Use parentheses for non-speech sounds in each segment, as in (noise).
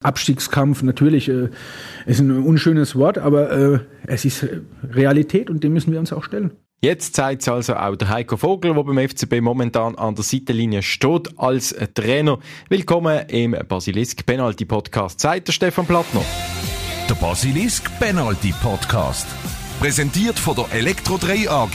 Abstiegskampf natürlich äh, ist ein unschönes Wort, aber äh, es ist Realität und dem müssen wir uns auch stellen. Jetzt zeigt es also auch der Heiko Vogel, der beim FCB momentan an der Seitenlinie steht als Trainer. Willkommen im Basilisk Penalty Podcast. Sagt der Stefan Plattner. Der Basilisk Penalty Podcast. Präsentiert von der Elektro 3 AG.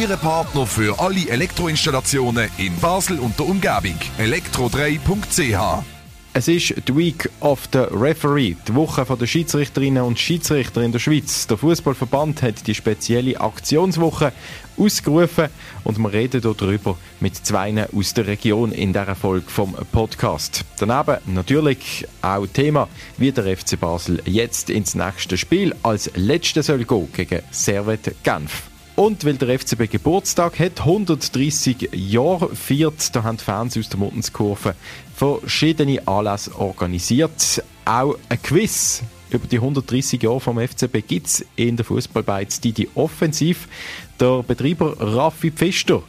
Ihre Partner für alle Elektroinstallationen in Basel und der Umgebung. elektro3.ch es ist die Week of the Referee, die Woche der Schiedsrichterinnen und Schiedsrichter in der Schweiz. Der Fußballverband hat die spezielle Aktionswoche ausgerufen und wir reden darüber mit zwei aus der Region in dieser Folge vom Podcast. Daneben natürlich auch Thema, wie der FC Basel jetzt ins nächste Spiel als letzte soll gehen gegen Servet Genf. Und weil der FCB Geburtstag hat, 130 Jahre feiert, da haben die Fans aus der Muttenskurve verschiedene Anlässe organisiert. Auch ein Quiz über die 130 Jahre vom FCB gibt in der Fußballbeiz die Offensiv. Der Betreiber Raffi Pfister,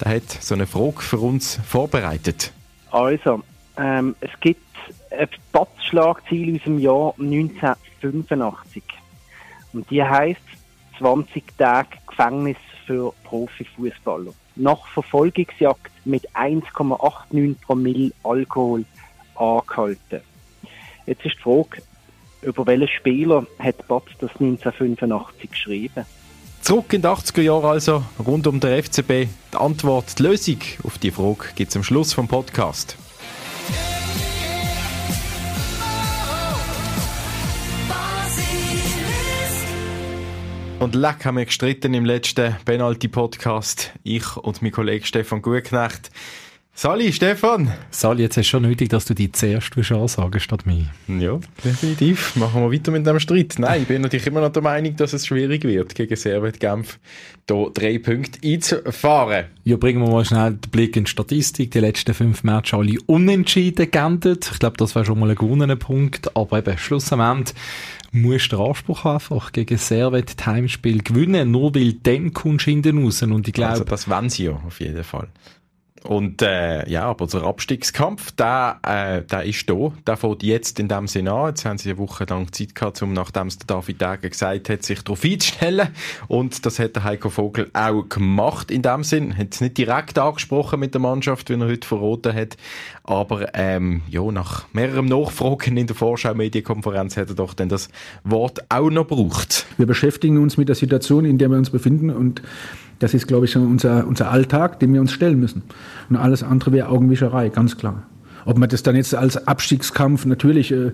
der hat so eine Frage für uns vorbereitet. Also, ähm, es gibt ein Platzschlagziel aus dem Jahr 1985. Und die heißt 20 Tage Gefängnis für Profifußballer. Nach Verfolgungsjagd mit 1,89 Promille Alkohol angehalten. Jetzt ist die Frage, über welchen Spieler hat Batz das 1985 geschrieben? Zurück in die 80er Jahre also, rund um den FCB. Die Antwort, die Lösung auf die Frage gibt es am Schluss vom Podcast. Und leck haben wir gestritten im letzten Penalty-Podcast. Ich und mein Kollege Stefan Gutknecht. Sali, Stefan! Sali, jetzt ist schon nötig, dass du die zuerst ansagen statt mir. Ja, definitiv. Machen wir weiter mit dem Streit. Nein, ich bin natürlich immer noch der Meinung, dass es schwierig wird, gegen Servet Genf hier drei Punkte einzufahren. Ja, bringen wir mal schnell den Blick in die Statistik. Die letzten fünf Matches alle unentschieden geendet. Ich glaube, das wäre schon mal ein gewonnener Punkt. Aber eben, Schluss am Ende musst du Anspruch haben, einfach gegen Servet Heimspiel gewinnen, nur weil dann kommst du hinten raus. Und ich glaube... Also das wollen sie ja, auf jeden Fall. Und äh, ja, aber der Abstiegskampf, der, äh, der ist da. Der fängt jetzt in dem Sinne an. Jetzt haben sie eine Woche lang Zeit gehabt, um nachdem es der David Degen gesagt hat, sich darauf einzustellen. Und das hat der Heiko Vogel auch gemacht in dem Sinn. Hat es nicht direkt angesprochen mit der Mannschaft, wie er heute verraten hat. Aber ähm, ja, nach mehreren Nachfragen in der Vorschau-Medienkonferenz hat er doch dann das Wort auch noch gebraucht. Wir beschäftigen uns mit der Situation, in der wir uns befinden und das ist, glaube ich, unser, unser Alltag, dem wir uns stellen müssen. Und alles andere wäre Augenwischerei, ganz klar. Ob man das dann jetzt als Abstiegskampf, natürlich äh,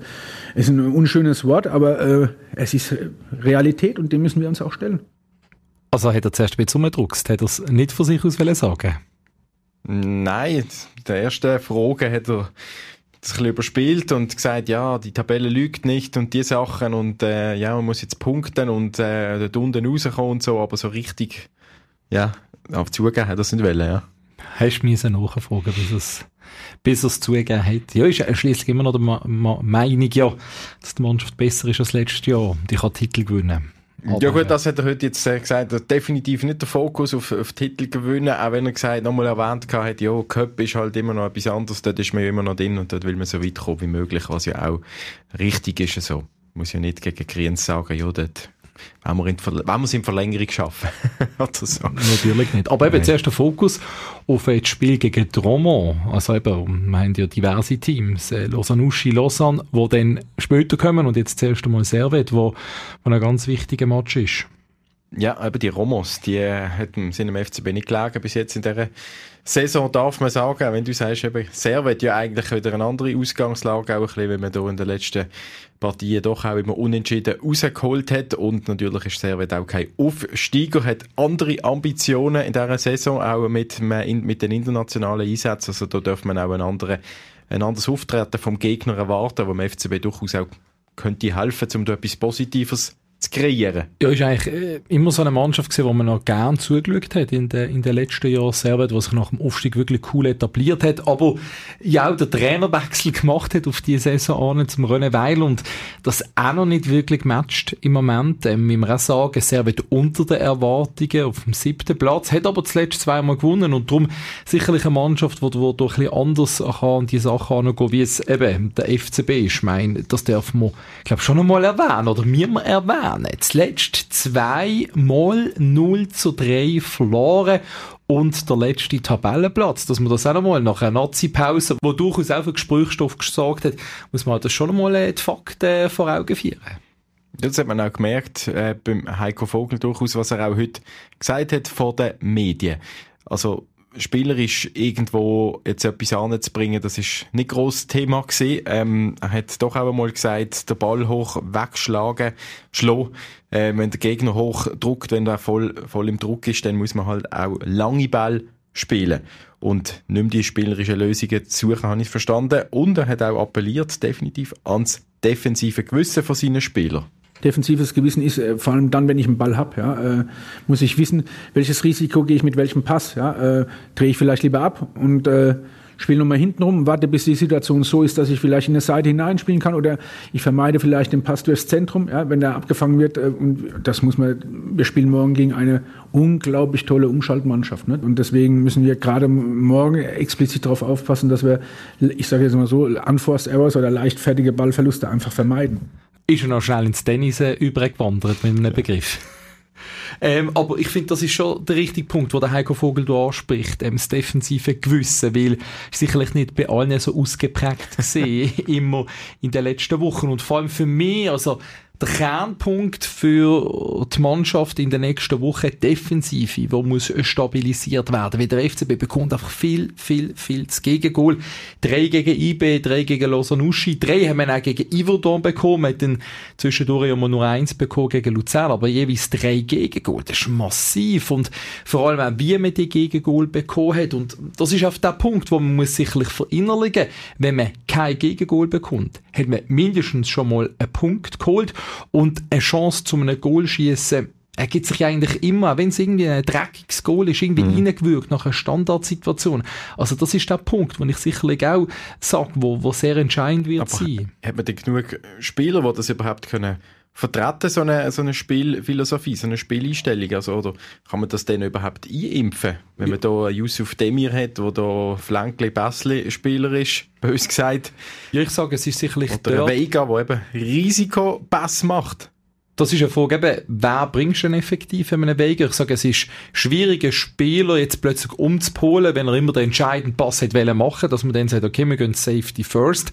ist ein unschönes Wort, aber äh, es ist Realität und dem müssen wir uns auch stellen. Also hat er zuerst ein bisschen umgedruckst, hat er es nicht von sich aus sagen Nein, der erste Frage hat er das ein bisschen überspielt und gesagt, ja, die Tabelle lügt nicht und die Sachen und äh, ja, man muss jetzt punkten und äh, dort unten rauskommen und so, aber so richtig ja, auf zugeben hat er es nicht wollen, ja. Hast du mich nachfragen, bis es, bis es zugegeben hat. Ja, ist schließlich immer noch Ma Ma Meinung, ja, dass die Mannschaft besser ist als letztes Jahr ich kann Titel gewinnen. Aber, ja gut, das hat er heute jetzt äh, gesagt, definitiv nicht der Fokus auf, auf Titel gewinnen, auch wenn er gesagt, nochmal erwähnt hat, ja, Cup ist halt immer noch etwas anderes, dort ist man ja immer noch drin und dort will man so weit kommen wie möglich, was ja auch richtig ist so. Muss ja nicht gegen Kriens sagen, ja, dort wenn wir, in wenn wir es in Verlängerung schaffen. (laughs) So. Natürlich nicht. Aber eben zuerst der Fokus auf das Spiel gegen Dromont. Also eben, wir haben ja diverse Teams. Äh, Lausanne, Uschi, Lausanne, die dann später kommen und jetzt zuerst einmal Servet, wo, wo ein ganz wichtiger Match ist. Ja, eben die Romos, die äh, sind im FCB nicht gelegen bis jetzt in dieser Saison, darf man sagen. Wenn du sagst, eben, Servet ja eigentlich wieder eine andere Ausgangslage, auch ein bisschen, wenn man da in den letzten Partien doch auch immer unentschieden rausgeholt hat. Und natürlich ist Servet auch kein Aufsteiger, hat andere Ambitionen in dieser Saison, auch mit, mit den internationalen Einsätzen. Also da darf man auch einen anderen, ein anderes Auftreten vom Gegner erwarten, wo dem FCB durchaus auch könnte helfen, um da etwas Positives zu kreieren. Ja, ist eigentlich äh, immer so eine Mannschaft gewesen, wo man noch gern zugeschaut hat in den, in den letzten Jahren Servet, was sich nach dem Aufstieg wirklich cool etabliert hat, aber ja auch der Trainerwechsel gemacht hat auf die Saison an zum René Weil und das auch noch nicht wirklich matcht im Moment. Ähm, wir auch sagen, Servet unter den Erwartungen auf dem siebten Platz, hat aber zuletzt zweimal gewonnen und darum sicherlich eine Mannschaft, die wo ein bisschen anders kann die Sachen angehen, wie es eben der FCB ist. Ich meine, das darf man, glaube schon einmal erwähnen oder wir erwähnen erwähnen. Zuletzt zweimal 0 zu 3 verloren und der letzte Tabellenplatz, dass man das auch einmal nach einer Nazi-Pause, wo durchaus auch für Gesprächsstoff gesorgt hat, muss man das schon einmal äh, die Fakten vor Augen führen. Das hat man auch gemerkt äh, beim Heiko Vogel durchaus, was er auch heute gesagt hat vor den Medien. Also spielerisch irgendwo jetzt etwas anzubringen, das ist nicht groß Thema gewesen. Ähm, er hat doch auch einmal gesagt, der Ball hoch wegschlagen, schlagen. Äh, wenn der Gegner hoch druckt, wenn er voll, voll im Druck ist, dann muss man halt auch lange Ball spielen. Und nicht mehr die spielerischen Lösungen zu suchen, habe ich verstanden. Und er hat auch appelliert, definitiv, ans defensive Gewissen von seinen Spielern defensives Gewissen ist, äh, vor allem dann, wenn ich einen Ball habe, ja, äh, muss ich wissen, welches Risiko gehe ich mit welchem Pass. Ja, äh, drehe ich vielleicht lieber ab und äh, spiele nochmal hinten rum, warte, bis die Situation so ist, dass ich vielleicht in eine Seite hineinspielen kann oder ich vermeide vielleicht den Pass durchs Zentrum, ja, wenn der abgefangen wird. Äh, und das muss man, wir spielen morgen gegen eine unglaublich tolle Umschaltmannschaft. Ne? Und deswegen müssen wir gerade morgen explizit darauf aufpassen, dass wir, ich sage jetzt mal so, Unforced Errors oder leichtfertige Ballverluste einfach vermeiden ist er noch schnell ins Tennis äh, übergewandert mit einem. Begriff. Ähm, aber ich finde, das ist schon der richtige Punkt, wo der Heiko Vogel du anspricht, ähm, das defensive Gewissen, weil sicherlich nicht bei allen so ausgeprägt (laughs) gesehen, immer in den letzten Wochen und vor allem für mich, also der Kernpunkt für die Mannschaft in der nächsten Woche Defensive, wo muss stabilisiert werden. Weil der FCB bekommt einfach viel, viel, viel zu Gegengol. Drei gegen IB, drei gegen Losanuschi, drei haben wir auch gegen Iverdon bekommen, dann zwischendurch immer nur eins bekommen gegen Luzern, aber jeweils drei Gegengol. Das ist massiv und vor allem auch, wie man die Gegengol bekommen hat. Und das ist auf der Punkt, wo man muss sicherlich verinnerlichen, wenn man kein Gegengol bekommt, hat man mindestens schon mal einen Punkt geholt und eine Chance zu einem Goal schießen ergibt sich eigentlich immer, wenn es irgendwie ein dreckiges Goal ist, irgendwie mhm. reingewürgt nach einer Standardsituation. Also das ist der Punkt, wo ich sicherlich auch sage, wo, wo sehr entscheidend wird Aber sein. Hat man denn genug Spieler, die das überhaupt können vertreten, so eine, so eine Spielphilosophie, so eine Spieleinstellung? Also, oder kann man das denn überhaupt einimpfen? Wenn man da Yusuf Demir hat, der da Flankli Bessli Spieler ist, bös gesagt. Ja, ich sage, es ist sicherlich Oder der Vega, der eben Risikopass macht. Das ist eine Frage, eben, wer bringst du denn effektiv in einem Weg? Ich sage, es ist schwierig, einen Spieler jetzt plötzlich umzupolen, wenn er immer den entscheidenden Pass hat machen dass man dann sagt, okay, wir gehen Safety first.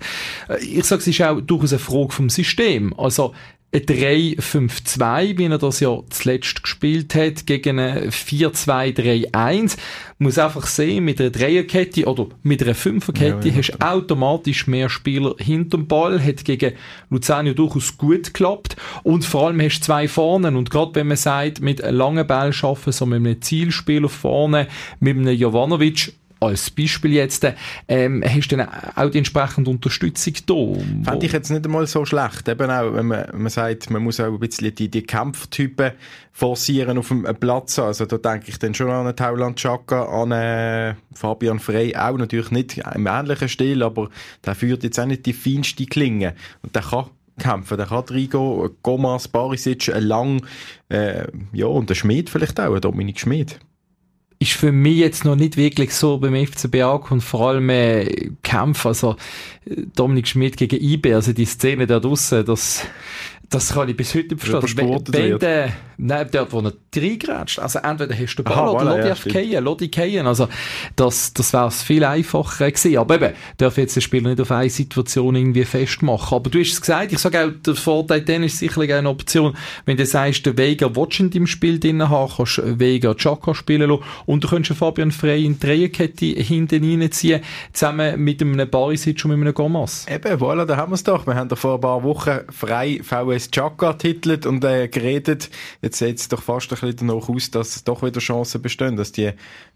Äh, ich sage, es ist auch durchaus eine Frage vom System. Also, ein 3-5-2, wie er das ja zuletzt gespielt hat, gegen ein 4-2-3-1. Muss einfach sehen, mit einer Dreierkette oder mit einer Fünferkette ja, ja, hast du automatisch mehr Spieler hinterm Ball, hat gegen Luzern durchaus gut geklappt. Und vor allem hast du zwei vorne. Und gerade wenn man sagt, mit einem langen Ball schaffen, so mit einem Zielspieler vorne, mit einem Jovanovic, als Beispiel jetzt, ähm, hast du dann auch die entsprechende Unterstützung da? Fände ich jetzt nicht einmal so schlecht. Eben auch, wenn man, man sagt, man muss auch ein bisschen die, die Kampftypen forcieren auf dem Platz. Also da denke ich dann schon an einen Tauland Chaka, an einen Fabian Frey, auch natürlich nicht im ähnlichen Stil, aber der führt jetzt auch nicht die feinste Klinge. Und der kann kämpfen. Der kann reingehen. Gomas, Barisic, Lang, äh, ja, und der Schmid vielleicht auch, Dominik Schmid ist für mich jetzt noch nicht wirklich so beim FCB angekommen, vor allem äh, Kampf, also äh, Dominik Schmidt gegen IB, also die Szene da draussen, das das kann ich bis heute nicht verstehen. Wenn, wenn der, nein, dort, wo er reingrätscht, also entweder hast du den Ball Aha, oder voilà, lass ja, lass dich fallen. Also, das, das wäre viel einfacher gewesen. Aber eben, darf jetzt der Spieler nicht auf eine Situation irgendwie festmachen. Aber du hast es gesagt, ich sage auch, der Vorteil dann ist sicherlich eine Option, wenn du sagst, der Vega in deinem Spiel drin haben, kannst Vega Chaka spielen lassen und du könntest Fabian Frey in die Dreierkette hinten reinziehen, zusammen mit einem Barisic und mit einem Gomas. Eben, voilà, da haben wir es doch. Wir haben da vor ein paar Wochen frei VS VS Chaka titelt und äh, geredet. Jetzt sieht es doch fast ein bisschen danach aus, dass doch wieder Chancen bestehen, dass die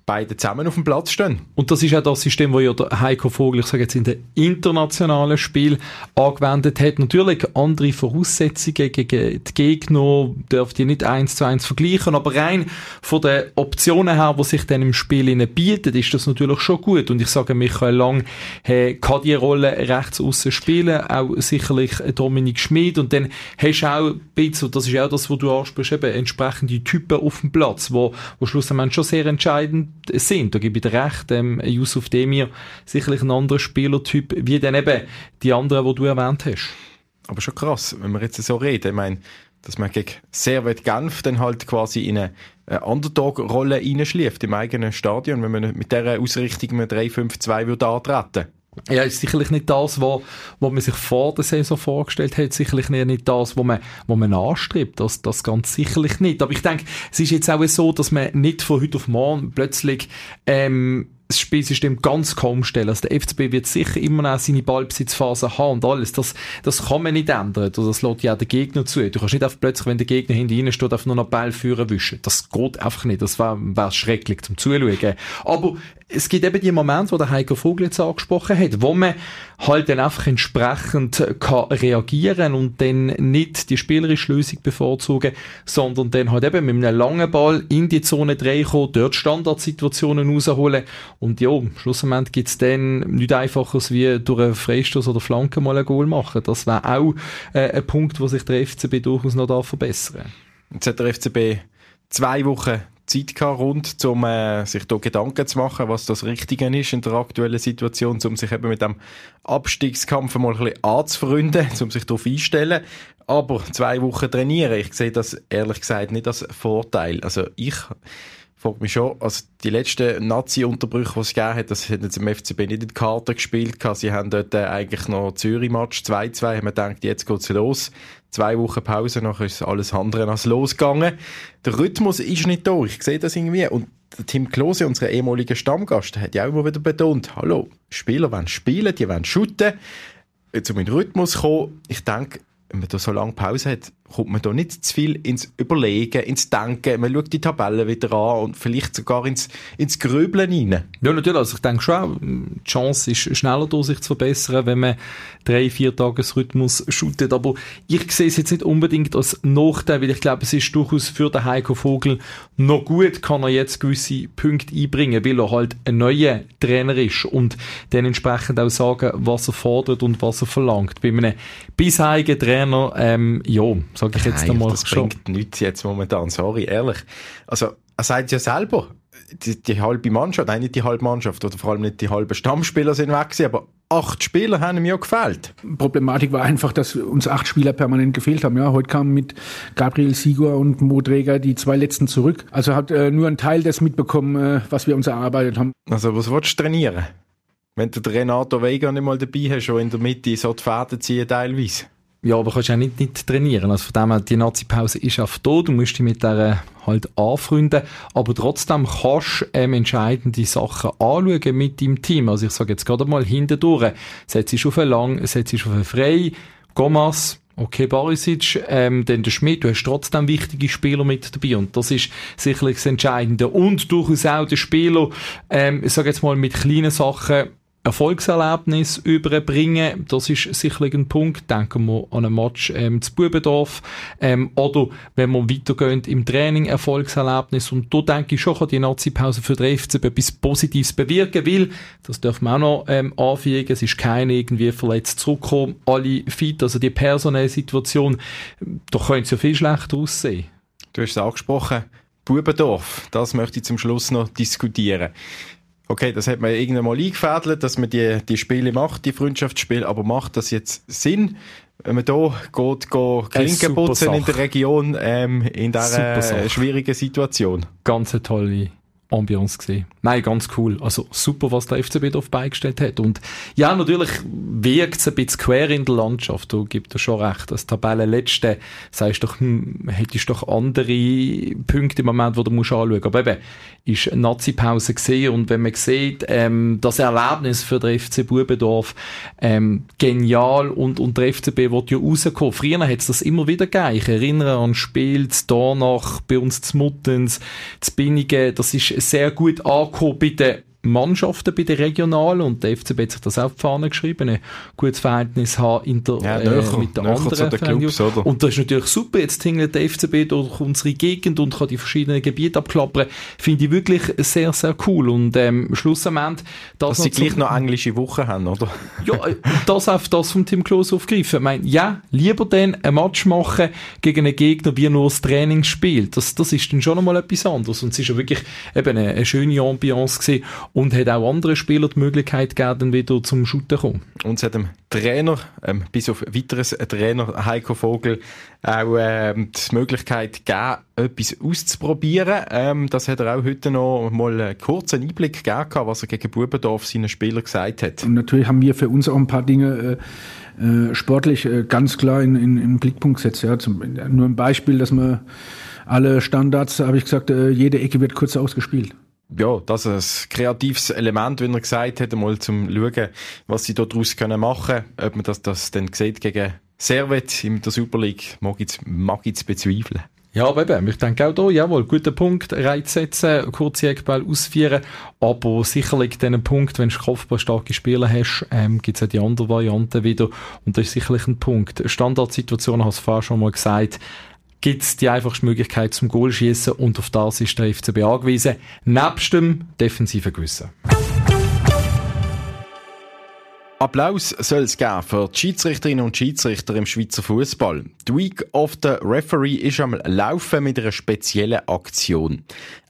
beide zusammen auf dem Platz stehen. Und das ist auch das System, das ja der Heiko Vogel, ich sage jetzt in den internationalen Spiel angewendet hat. Natürlich andere Voraussetzungen gegen die Gegner dürft ihr nicht eins zu eins vergleichen, aber rein von den Optionen her, die sich dann im Spiel bieten, ist das natürlich schon gut. Und ich sage, Michael Lang hey, kann die Rolle rechts außen spielen, auch sicherlich Dominik Schmid und dann hast du auch ein bisschen, das ist auch das, was du ansprichst, eben entsprechende Typen auf dem Platz, wo, wo schlussendlich schon sehr entscheidend sind. Da gebe ich dir recht, ähm, Yusuf Demir sicherlich ein anderer Spielertyp, wie dann eben die anderen, die du erwähnt hast. Aber schon krass, wenn wir jetzt so reden, ich meine, dass man gegen Servet Genf dann halt quasi in eine Underdog-Rolle reinschläft im eigenen Stadion, wenn man mit dieser Ausrichtung mit 3-5-2 würde antreten ja, ist sicherlich nicht das, was, man sich vor der Saison vorgestellt hat, sicherlich nicht, das, was man, was man anstrebt, das, das ganz sicherlich nicht. Aber ich denke, es ist jetzt auch so, dass man nicht von heute auf morgen plötzlich ähm, das Spielsystem ganz kaum stellen. Also der FCB wird sicher immer noch seine Ballbesitzphase haben und alles. Das, das kann man nicht ändern. Das lässt ja der Gegner zu. Du kannst nicht einfach plötzlich, wenn der Gegner hinter ihnen steht, einfach nur noch Ball führen wischen. Das geht einfach nicht. Das wäre wär schrecklich zum Zuschauen. Aber es gibt eben die Momente, wo der Heiko Vogel jetzt angesprochen hat, wo man halt dann einfach entsprechend kann reagieren und dann nicht die spielerische Lösung bevorzugen, sondern dann halt eben mit einem langen Ball in die Zone 3 kommen, dort Standardsituationen rausholen und ja, schlussendlich gibt es dann nichts einfaches wie durch einen Freistoß oder Flanke mal ein Goal machen. Das wäre auch äh, ein Punkt, wo sich der FCB durchaus noch verbessern darf. Jetzt hat der FCB zwei Wochen Zeit gehabt, rund, um äh, sich da Gedanken zu machen, was das Richtige ist in der aktuellen Situation, um sich eben mit dem Abstiegskampf mal ein bisschen anzufreunden, (laughs) um sich darauf einzustellen. Aber zwei Wochen trainieren, ich sehe das ehrlich gesagt nicht als Vorteil. Also ich frage mich schon, also die letzten Nazi-Unterbrüche, die es gegeben hat, das hat jetzt im FCB nicht in die Karte gespielt. Sie haben dort äh, eigentlich noch Zürich-Match 2-2, haben gedacht, jetzt geht's los. Zwei Wochen Pause, nachher ist alles andere als losgegangen. Der Rhythmus ist nicht da, ich sehe das irgendwie. Und Tim Klose, unser ehemaliger Stammgast, hat ja auch immer wieder betont, hallo, Spieler wollen spielen, die wollen shooten. In den Rhythmus kommen, ich denke, wenn man da so lange Pause hat, kommt man da nicht zu viel ins Überlegen, ins Denken. Man schaut die Tabellen wieder an und vielleicht sogar ins, ins Grübeln rein. Ja, natürlich. Also ich denke schon, die Chance ist schneller da, sich zu verbessern, wenn man drei, vier Tagesrhythmus shootet. Aber ich sehe es jetzt nicht unbedingt als Nachteil, weil ich glaube, es ist durchaus für den Heiko Vogel noch gut, kann er jetzt gewisse Punkte einbringen, weil er halt ein neuer Trainer ist und dann entsprechend auch sagen, was er fordert und was er verlangt. Bei einem bisherigen Trainer, ähm, ja, sage ich jetzt einmal das schon. bringt nichts jetzt momentan, sorry, ehrlich. Also, er sagt ja selber, die, die, halbe Mannschaft, nein, nicht die halbe Mannschaft oder vor allem nicht die halben Stammspieler sind weg gewesen, aber acht Spieler haben ihm ja gefehlt. Problematik war einfach, dass uns acht Spieler permanent gefehlt haben. Ja, heute kamen mit Gabriel Sigur und Mo Dräger die zwei letzten zurück. Also hat äh, nur ein Teil des mitbekommen, äh, was wir uns erarbeitet haben. Also was willst du trainieren? Wenn du den Renato Vega nicht mal dabei hast, schon in der Mitte so die Fäden ziehen teilweise. Ja, aber kannst ja nicht, nicht trainieren. Also von dem her, die Nazi-Pause ist einfach da. Du musst dich mit der halt anfreunden. Aber trotzdem kannst du ähm, entscheidende Sachen anschauen mit deinem Team. Also ich sage jetzt gerade mal hintendurch. Setz dich auf einen Lang, setz dich auf einen Frei. Gomas, Okay, Barisic, ähm, dann der Schmidt, du hast trotzdem wichtige Spieler mit dabei und das ist sicherlich das Entscheidende. Und durchaus auch der Spieler, ähm, ich sage jetzt mal mit kleinen Sachen, Erfolgserlebnis überbringen. Das ist sicherlich ein Punkt. Denken wir an ein Match ähm, zu Bubendorf. Ähm, oder wenn wir weitergehen im Training, Erfolgserlebnis. Und da denke ich schon, kann die Nazi-Pause für den FCB etwas Positives bewirken, weil, das dürfen wir auch noch ähm, anfügen, es ist keiner irgendwie verletzt zurückgekommen, alle fit, also die personelle Situation, da könnte es ja viel schlechter aussehen. Du hast es angesprochen, Bubendorf, das möchte ich zum Schluss noch diskutieren okay, das hat man irgendwann mal eingefädelt, dass man die, die Spiele macht, die Freundschaftsspiele, aber macht das jetzt Sinn? Wenn man hier geht, geht Klinken putzen in der Region, ähm, in dieser schwierigen Situation. Ganz eine tolle Ambiance gesehen. Nein, ganz cool. Also super, was der FCB darauf beigestellt hat. Und ja, natürlich wirkt es ein bisschen quer in der Landschaft. Du gibst dir schon recht. Das Tabellenletzte, sagst doch, hm, hättest doch andere Punkte im Moment, wo du musst anschauen. Aber eben, ist Nazi-Pause gesehen und wenn man sieht, ähm, das Erlebnis für den FC Bubendorf, ähm, genial und, und der FCB wird ja rauskommen. Früher hat es das immer wieder gegeben. Ich erinnere an Spiel, danach bei uns zu Muttens, zu Binnigen. Das ist sehr gut angekommen bei den Mannschaften bei den Regionalen und der FCB hat sich das die Fahne geschrieben, ein gutes Verhältnis haben in der, Ja, äh, mit den anderen den Clubs, oder? Und das ist natürlich super, jetzt tingelt der FCB durch unsere Gegend und kann die verschiedenen Gebiete abklappern, finde ich wirklich sehr, sehr cool und ähm, Schluss am Ende, das Dass sie gleich noch englische Wochen haben, oder? (laughs) ja, äh, das auf das vom Tim Klose aufgreifen. Ich meine, ja, lieber dann ein Match machen gegen einen Gegner, wie nur das Training spielt. Das, das ist dann schon einmal etwas anderes. Und es ist ja wirklich eben eine, eine schöne Ambiance gewesen und hat auch anderen Spielern die Möglichkeit gegeben, dann wieder zum Shooten zu kommen. Und es hat dem Trainer, ähm, bis auf weiteres ein Trainer Heiko Vogel, auch ähm, die Möglichkeit gegeben, etwas auszuprobieren. Ähm, das hat er auch heute noch mal einen kurzen Einblick gegeben, was er gegen Bubendorf seinen Spielern gesagt hat. Und natürlich haben wir für uns auch ein paar Dinge äh, äh, sportlich äh, ganz klar in, in, in den Blickpunkt gesetzt. Ja. Zum, nur ein Beispiel, dass man alle Standards, habe ich gesagt, äh, jede Ecke wird kurz ausgespielt. Ja, das ist ein kreatives Element, wie er gesagt hat, mal zum schauen, was sie daraus können machen können. Ob man das, das dann sieht gegen Servet in der Super League, mag ich, mag ich bezweifeln. Ja, aber eben, ich denke auch da, jawohl, guter Punkt, Reiz setzen, kurze Eckball ausführen, aber sicherlich diesen Punkt, wenn du kopfballstarke Spieler hast, ähm, gibt es auch die andere Variante wieder und das ist sicherlich ein Punkt. Standardsituation, hast du vorher schon mal gesagt, gibt es die einfachste Möglichkeit zum Goal schießen und auf das ist der FCB angewiesen, nebst dem defensiven Gewissen. Applaus soll es geben für die Schiedsrichterinnen und Schiedsrichter im Schweizer Fußball. Die Week of the Referee ist am Laufen mit einer speziellen Aktion.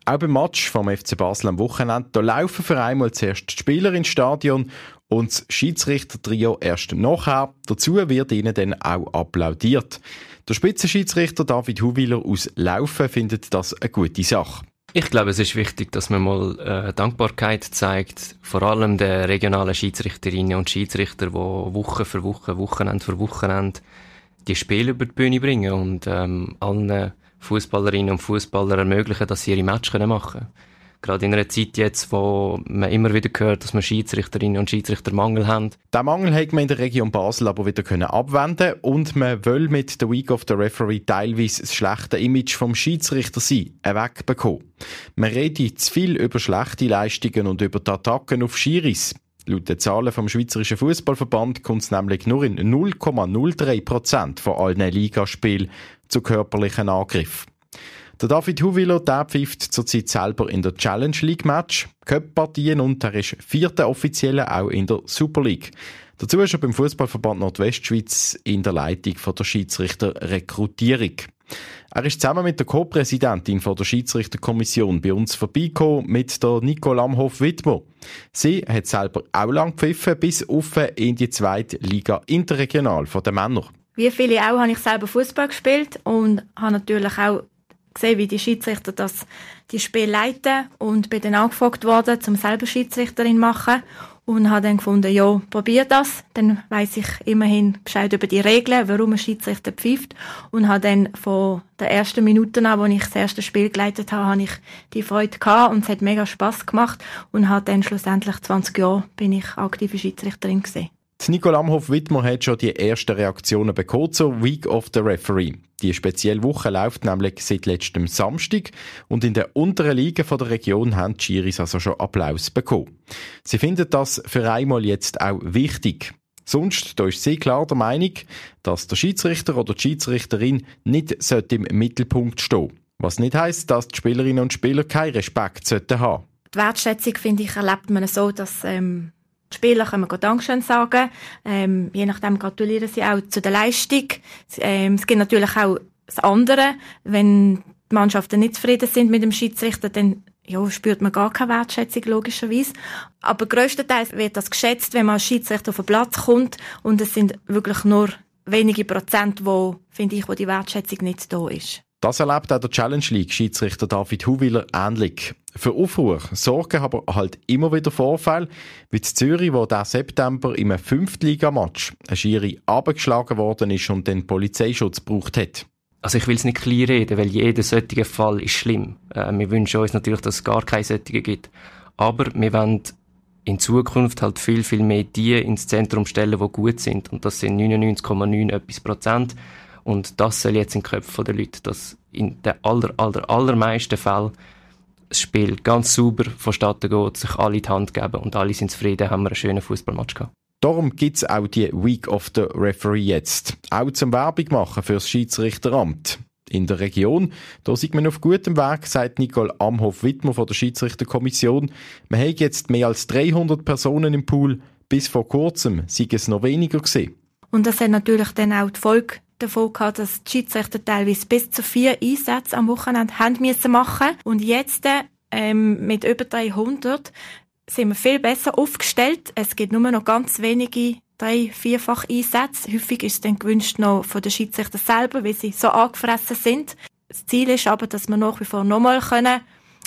Auch beim Match vom FC Basel am Wochenende, da laufen für einmal zuerst die Spieler ins Stadion und das Schiedsrichter-Trio erst nachher. Dazu wird ihnen dann auch applaudiert. Der Spitzenschiedsrichter David Huwiler aus Laufen findet das eine gute Sache. Ich glaube, es ist wichtig, dass man mal äh, Dankbarkeit zeigt, vor allem den regionalen Schiedsrichterinnen und Schiedsrichter, die Woche für Woche, Wochenende für Wochenende die Spiele über die Bühne bringen und ähm, allen Fußballerinnen und Fußballer ermöglichen, dass sie ihre Matches machen können. Gerade in einer Zeit jetzt, wo man immer wieder hört, dass wir Schiedsrichterinnen und Schiedsrichter Mangel haben. Den Mangel hat man in der Region Basel aber wieder können abwenden und man will mit der Week of the Referee teilweise das schlechte Image vom Schiedsrichter sein wegbekommen. Man redet zu viel über schlechte Leistungen und über die Attacken auf Schiris. Laut den Zahlen vom Schweizerischen Fußballverband kommt es nämlich nur in 0,03 Prozent von allen Ligaspielen zu körperlichen Angriffen. Der David Huwiler, der pfeift zurzeit selber in der Challenge League Match, Cup-Partien und er ist vierter Offizielle auch in der Super League. Dazu ist er beim Fußballverband Nordwestschweiz in der Leitung von der Schiedsrichterrekrutierung. Er ist zusammen mit der Co-Präsidentin der Schiedsrichterkommission bei uns vorbeigekommen mit der Nicole Amhoff-Wittmer. Sie hat selber auch lang gepfiffen, bis auf in die zweite Liga interregional von den Männern. Wie viele auch habe ich selber Fußball gespielt und habe natürlich auch gesehen, wie die Schiedsrichter das die Spiel leiten und bin dann angefragt worden, zum selber Schiedsrichterin machen und habe dann gefunden, ja, probier das, dann weiß ich immerhin Bescheid über die Regeln, warum ein Schiedsrichter pfeift und habe dann von der ersten Minute an, als ich das erste Spiel geleitet habe, habe ich die Freude gehabt und es hat mega Spaß gemacht und habe dann schlussendlich 20 Jahre bin ich aktive Schiedsrichterin gesehen. Die Nicole Amhoff-Wittmer hat schon die ersten Reaktionen bekommen zur Week of the Referee. Die spezielle Woche läuft nämlich seit letztem Samstag und in der unteren Liga der Region haben die Schiris also schon Applaus bekommen. Sie finden das für einmal jetzt auch wichtig. Sonst da ist sie klar der Meinung, dass der Schiedsrichter oder die Schiedsrichterin nicht im Mittelpunkt stehen. Was nicht heißt, dass die Spielerinnen und Spieler keinen Respekt sollten haben. Die Wertschätzung, finde ich, erlebt man so, dass ähm, Spieler können wir Dankeschön sagen. Ähm, je nachdem gratulieren sie auch zu der Leistung. Ähm, es gibt natürlich auch das andere. Wenn die Mannschaften nicht zufrieden sind mit dem Schiedsrichter, dann ja, spürt man gar keine Wertschätzung, logischerweise. Aber größtenteils wird das geschätzt, wenn man als Schiedsrichter auf den Platz kommt. Und es sind wirklich nur wenige Prozent, wo, finde ich, wo die Wertschätzung nicht da ist. Das erlebt auch der Challenge League Schiedsrichter David Huwiler ähnlich. Für Aufruhr sorgen aber halt immer wieder Vorfälle, wie in Zürich, wo der September im Fünftligamatch ein Schiri abgeschlagen worden ist und den Polizeischutz gebraucht hat. Also ich will es nicht klein reden, weil jeder solche Fall ist schlimm. Äh, wir wünschen uns natürlich, dass es gar keine solche gibt. Aber wir wollen in Zukunft halt viel, viel mehr die ins Zentrum stellen, die gut sind. Und das sind 99,9 etwas Prozent. Und das soll jetzt in den Köpfen der Leute, dass in den aller, aller, allermeisten Fällen das Spiel ganz sauber vonstatten geht, sich alle in die Hand geben und alle sind zufrieden, haben wir einen schönen Fußballmatch gehabt. Darum gibt es auch die Week of the Referee jetzt. Auch zum Werbung machen fürs Schiedsrichteramt. In der Region, da sieht man auf gutem Weg, sagt Nicole Amhoff-Wittmer von der Schiedsrichterkommission. Man hat jetzt mehr als 300 Personen im Pool. Bis vor kurzem sei es noch weniger gesehen. Und das hat natürlich dann auch die Folge davon gehabt, dass die Schiedsrichter teilweise bis zu vier Einsätze am Wochenende haben müssen machen. Und jetzt, ähm, mit über 300, sind wir viel besser aufgestellt. Es gibt nur noch ganz wenige drei, vierfach Einsätze. Häufig ist es dann gewünscht noch von den Schiedsrichtern selber, weil sie so angefressen sind. Das Ziel ist aber, dass wir nach wie vor nochmal können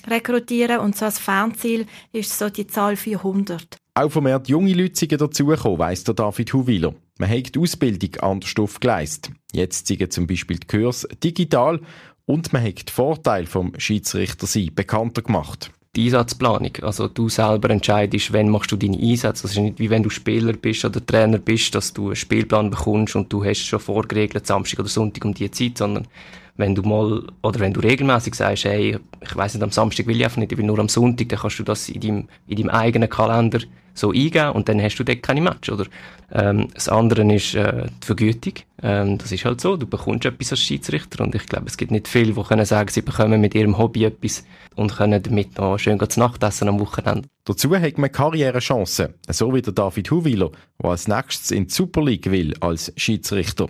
rekrutieren und so als Fernziel ist so die Zahl 400. Auch vermehrt junge Leute sind dazugekommen, weiss der David Huwiler. Man hat die Ausbildung anders aufgeleistet. Jetzt sind zum Beispiel die Kurs digital und man hat die Vorteile vom Schiedsrichter sein bekannter gemacht die Einsatzplanung. Also du selber entscheidest, wann machst du deine Einsätze. Das ist nicht wie wenn du Spieler bist oder Trainer bist, dass du einen Spielplan bekommst und du hast schon vorgeregelt, Samstag oder Sonntag um die Zeit, sondern wenn du mal, oder wenn du regelmäßig sagst, hey, ich weiss nicht, am Samstag will ich einfach nicht, ich will nur am Sonntag, dann kannst du das in deinem, in deinem eigenen Kalender so eingeben und dann hast du dort keine Match, oder? Ähm, das andere ist äh, die Vergütung. Ähm, das ist halt so, du bekommst etwas als Schiedsrichter und ich glaube, es gibt nicht viele, die können sagen, sie bekommen mit ihrem Hobby etwas und können damit noch schön zu Nacht essen am Wochenende. Dazu hat man Karrierechancen, so wie der David Huwiler, der als nächstes in die Super League will als Schiedsrichter.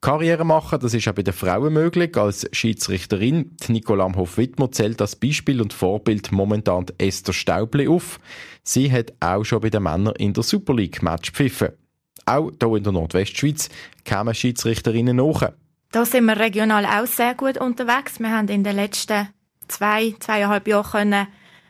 Karriere machen, das ist auch bei den Frauen möglich. Als Schiedsrichterin, die Nicole Amhoff-Wittmer zählt das Beispiel und Vorbild momentan Esther Staubli auf. Sie hat auch schon bei den Männern in der Super League Match pfiffen. Auch hier in der Nordwestschweiz kamen Schiedsrichterinnen nach. Da sind wir regional auch sehr gut unterwegs. Wir haben in den letzten zwei, zweieinhalb Jahren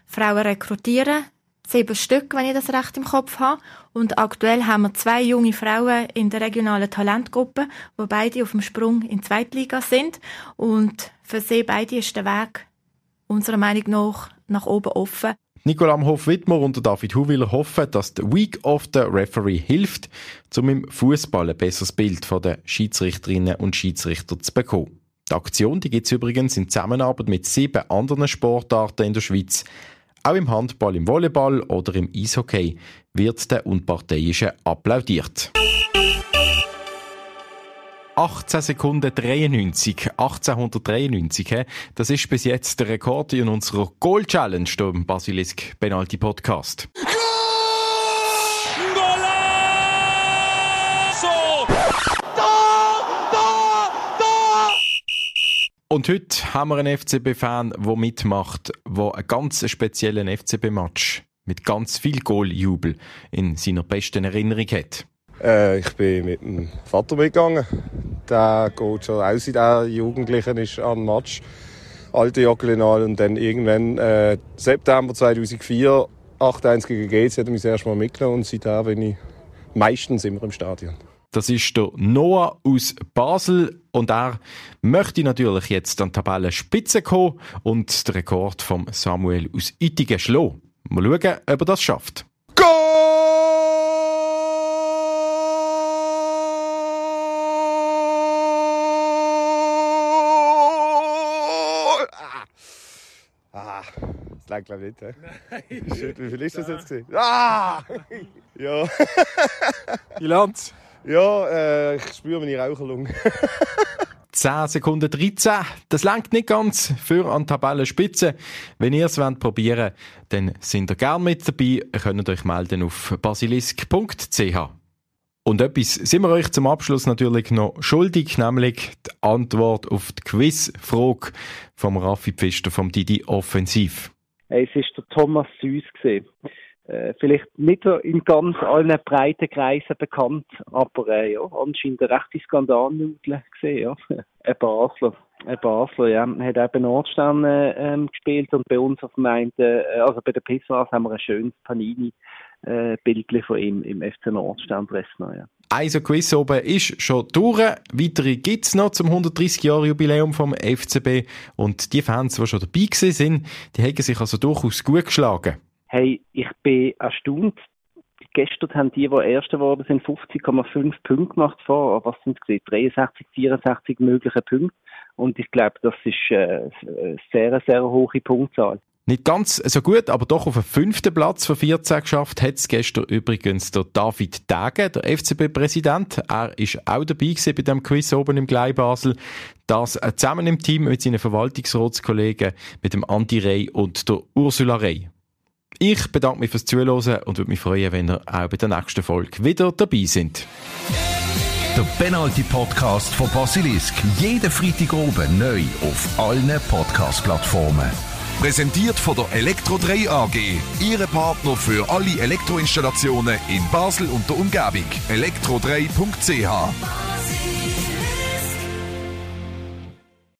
Frauen rekrutieren sieben Stück, wenn ich das recht im Kopf habe. Und aktuell haben wir zwei junge Frauen in der regionalen Talentgruppe, wo beide auf dem Sprung in die Zweitliga sind. Und für sie beide ist der Weg unserer Meinung nach nach oben offen. Nicola Hoff-Wittmer und David Huwiller hoffen, dass die Week of the Referee hilft, um im Fußball ein besseres Bild von den Schiedsrichterinnen und Schiedsrichter zu bekommen. Die Aktion gibt es übrigens in Zusammenarbeit mit sieben anderen Sportarten in der Schweiz. Auch im Handball, im Volleyball oder im Eishockey wird der Unparteiische applaudiert. 18 Sekunden 93, 1893, das ist bis jetzt der Rekord in unserer Goal Challenge im Basilisk Penalty Podcast. Und heute haben wir einen FCB-Fan, der mitmacht, der einen ganz speziellen FCB-Match mit ganz viel Goaljubel in seiner besten Erinnerung hat. Äh, ich bin mit dem Vater mitgegangen. Der geht schon aus in der Jugendlichen ist an Match. Alte Jockelinal und dann irgendwann äh, September 2004 8-1 gegen GC hat er mich das erste Mal mitgenommen und seitdem bin ich meistens immer im Stadion. Das ist der Noah aus Basel und er möchte natürlich jetzt an die Tabellenspitze kommen und den Rekord von Samuel aus Ittigen schlagen. Mal schauen, ob er das schafft. Ah, ah das lag glaube ich nicht. Nein. Wie viel ist das jetzt? Gewesen? Ah! (laughs) (laughs) ja. Bilanz? Ja, äh, ich spüre meine Raucherlunge. (laughs) 10 Sekunden 13. Das langt nicht ganz für an Tabellenspitze. Wenn ihr es probieren wollt, dann sind ihr gerne mit dabei. Ihr könnt euch melden auf basilisk.ch. Und etwas sind wir euch zum Abschluss natürlich noch schuldig, nämlich die Antwort auf die Quizfrage vom Raffi Pfister vom Didi Offensiv. Es ist der Thomas Süß gesehen äh, vielleicht nicht in ganz allen breiten Kreisen bekannt, aber äh, ja, anscheinend eine rechte Skandalnudel gesehen, ja. (laughs) ein Basler. Ein Basler, ja. Hat auch bei Nordstern äh, ähm, gespielt und bei uns auf dem äh, also bei der Pissars haben wir ein schönes Panini äh, Bildchen von ihm im FC Nordstern Breslau, ja. Also Quiz oben ist schon durch. Weitere gibt es noch zum 130-Jahr-Jubiläum vom FCB. Und die Fans, die schon dabei sind, die haben sich also durchaus gut geschlagen. Hey, ich bin erstaunt. Gestern haben die, die Erste geworden sind, 50,5 Punkte gemacht vor. Was sind es? 63, 64 mögliche Punkte. Und ich glaube, das ist äh, eine sehr, sehr hohe Punktzahl. Nicht ganz so gut, aber doch auf den fünften Platz von 14 geschafft hat es gestern übrigens der David Dage, der FCB-Präsident. Er ist auch dabei bei dem Quiz oben im Glei Basel. Das äh, zusammen im Team mit seinen Verwaltungsratskollegen, mit dem Andi Rey und der Ursula Rey. Ich bedanke mich fürs Zuhören und würde mich freuen, wenn ihr auch bei der nächsten Folge wieder dabei sind. Der Penalty Podcast von Basilisk. Jeden Freitag oben neu auf allen Podcast-Plattformen. Präsentiert von der Elektro 3 AG. Ihre Partner für alle Elektroinstallationen in Basel und der Umgebung. elektro3.ch